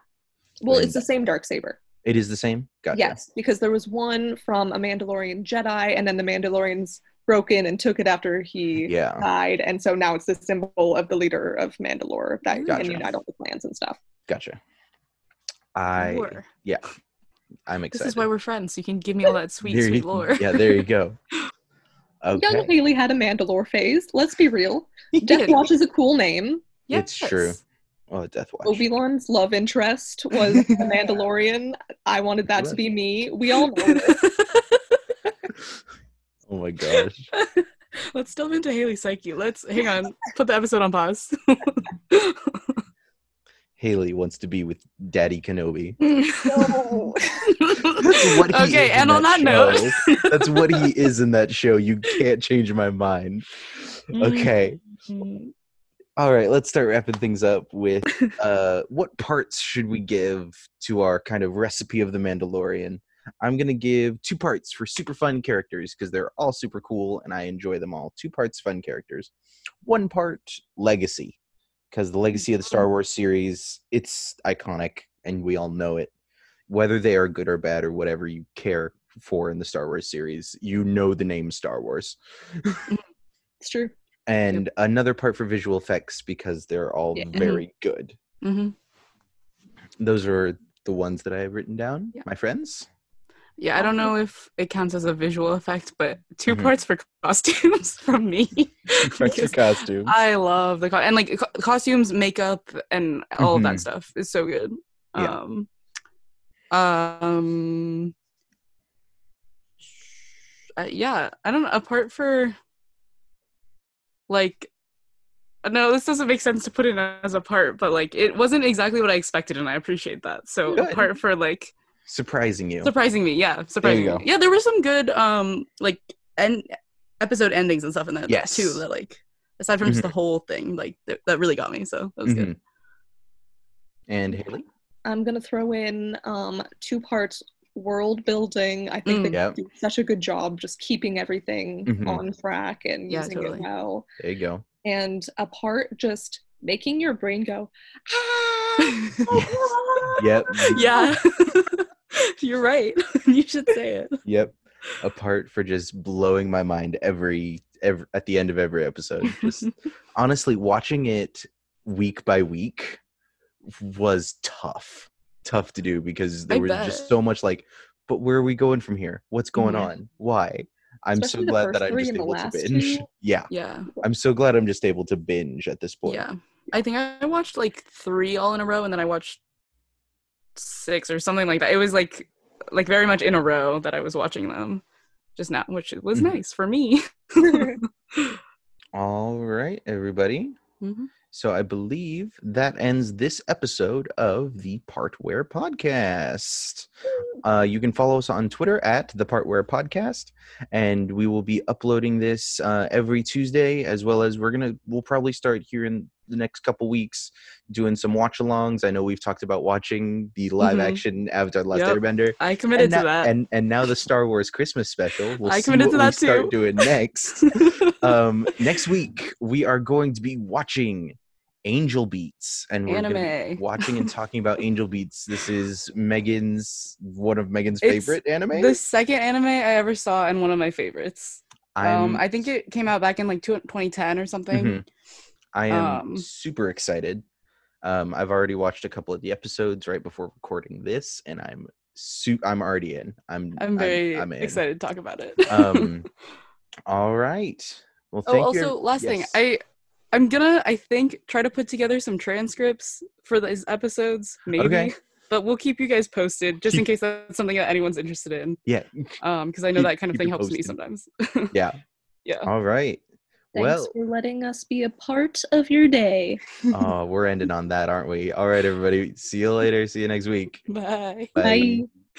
Well, When- it's the same dark saber. It is the same. Gotcha. Yes, because there was one from a Mandalorian Jedi, and then the Mandalorians broke in and took it after he Yeah. died, and so now it's the symbol of the leader of Mandalore that Gotcha. can unite all the clans and stuff. Gotcha. I Lore. I'm excited. This is why we're friends. You can give me all that sweet, There sweet you- lore. Yeah, there you go. *laughs* Young Okay. Haley had a Mandalore phase. Let's be real. He Death. Watch is a cool name. It's true. Yes. Oh, Death Watch. Obi Wan's love interest was *laughs* a Mandalorian. I wanted that to be me. We all know this. *laughs* oh my gosh. *laughs* Let's delve into Haley's psyche. Let's hang on. Put the episode on pause. Haley wants to be with Daddy Kenobi. No. That's what he okay, is and on that show. note, That's what he is in that show. You can't change my mind. Okay. Mm. All right, let's start wrapping things up with *laughs* uh, what parts should we give to our kind of recipe of the Mandalorian? I'm going to give two parts for super fun characters because they're all super cool and I enjoy them all. Two parts fun characters. One part legacy because the legacy of the Star Wars series, it's iconic and we all know it. Whether they are good or bad or whatever you care for in the Star Wars series, you know the name Star Wars. It's true. And another part for visual effects because they're all Yeah. very good. Mhm. Those are the ones that I have written down, Yeah. my friends. Yeah, I don't know if it counts as a visual effect, but 2 Mhm. parts for costumes *laughs* from me. *laughs* Parts for costumes. I love the co- and like co- costumes, makeup, and all of Mhm. that stuff is so good. Yeah. Um, um, uh, yeah, I don't know. Apart for like, no, this doesn't make sense to put it as a part, but like it wasn't exactly what I expected, and I appreciate that. So Good. apart for like Surprising you. surprising me, yeah, surprising go. me. Yeah, there were some good um like end episode endings and stuff in that Yes. too. That like aside from just the whole thing, like that, that really got me. So that was good. Mhm. And Haley? I'm gonna throw in um, two parts world building. I think Mm. they Yep. do such a good job just keeping everything Mhm. on track and Yeah, using totally. it well. There you go. And a part just making your brain go, ah, *laughs* Yep. yeah, *laughs* *laughs* you're right. you should say it. Yep. A part for just blowing my mind every every at the end of every episode. Just honestly watching it week by week was tough. Tough to do because there I was bet. just so much like, but where are we going from here? What's going Mhm. on? Why? I'm Especially so glad that I'm just able to binge. two. *laughs* Yeah. yeah, I'm so glad I'm just able to binge at this point. yeah. I think I watched like three all in a row, and then I watched six or something like that. It was like like very much in a row that I was watching them just now, which was Mhm. nice for me. *laughs* *laughs* All right, everybody. Mhm. So I believe that ends this episode of the Part Where Podcast. Uh, you can follow us on Twitter at the Part Where Podcast, and we will be uploading this uh, every Tuesday, as well as we're gonna we'll probably start here in the next couple weeks doing some watch-alongs. I know we've talked about watching the live-action Avatar: The Last Yep. Airbender, I committed and now, to that. and and now the Star Wars Christmas special. We'll I committed to we that start doing *laughs* next um, next week we are going to be watching Angel Beats, and we're going to Anime. be watching and talking about Angel Beats. This is Megan's one of Megan's It's favorite anime. the second anime I ever saw and one of my favorites. I'm, um, I think it came out back in like 2010 or something. Mhm. I am um, super excited. Um, I've already watched a couple of the episodes right before recording this, and I'm su- I'm already in. I'm I'm very I'm, in. excited to talk about it. Um, *laughs* all right. Well, oh, also, you. last thing, I I'm gonna I think try to put together some transcripts for these episodes, maybe. Okay. But we'll keep you guys posted just in case that's something that anyone's interested in. yeah Um, because I know Keep- that kind of thing helps me sometimes. yeah. *laughs* yeah. All right. Thanks well, for letting us be a part of your day. oh, we're ending on that, aren't we? All right, everybody. See you later. See you next week. Bye. Bye.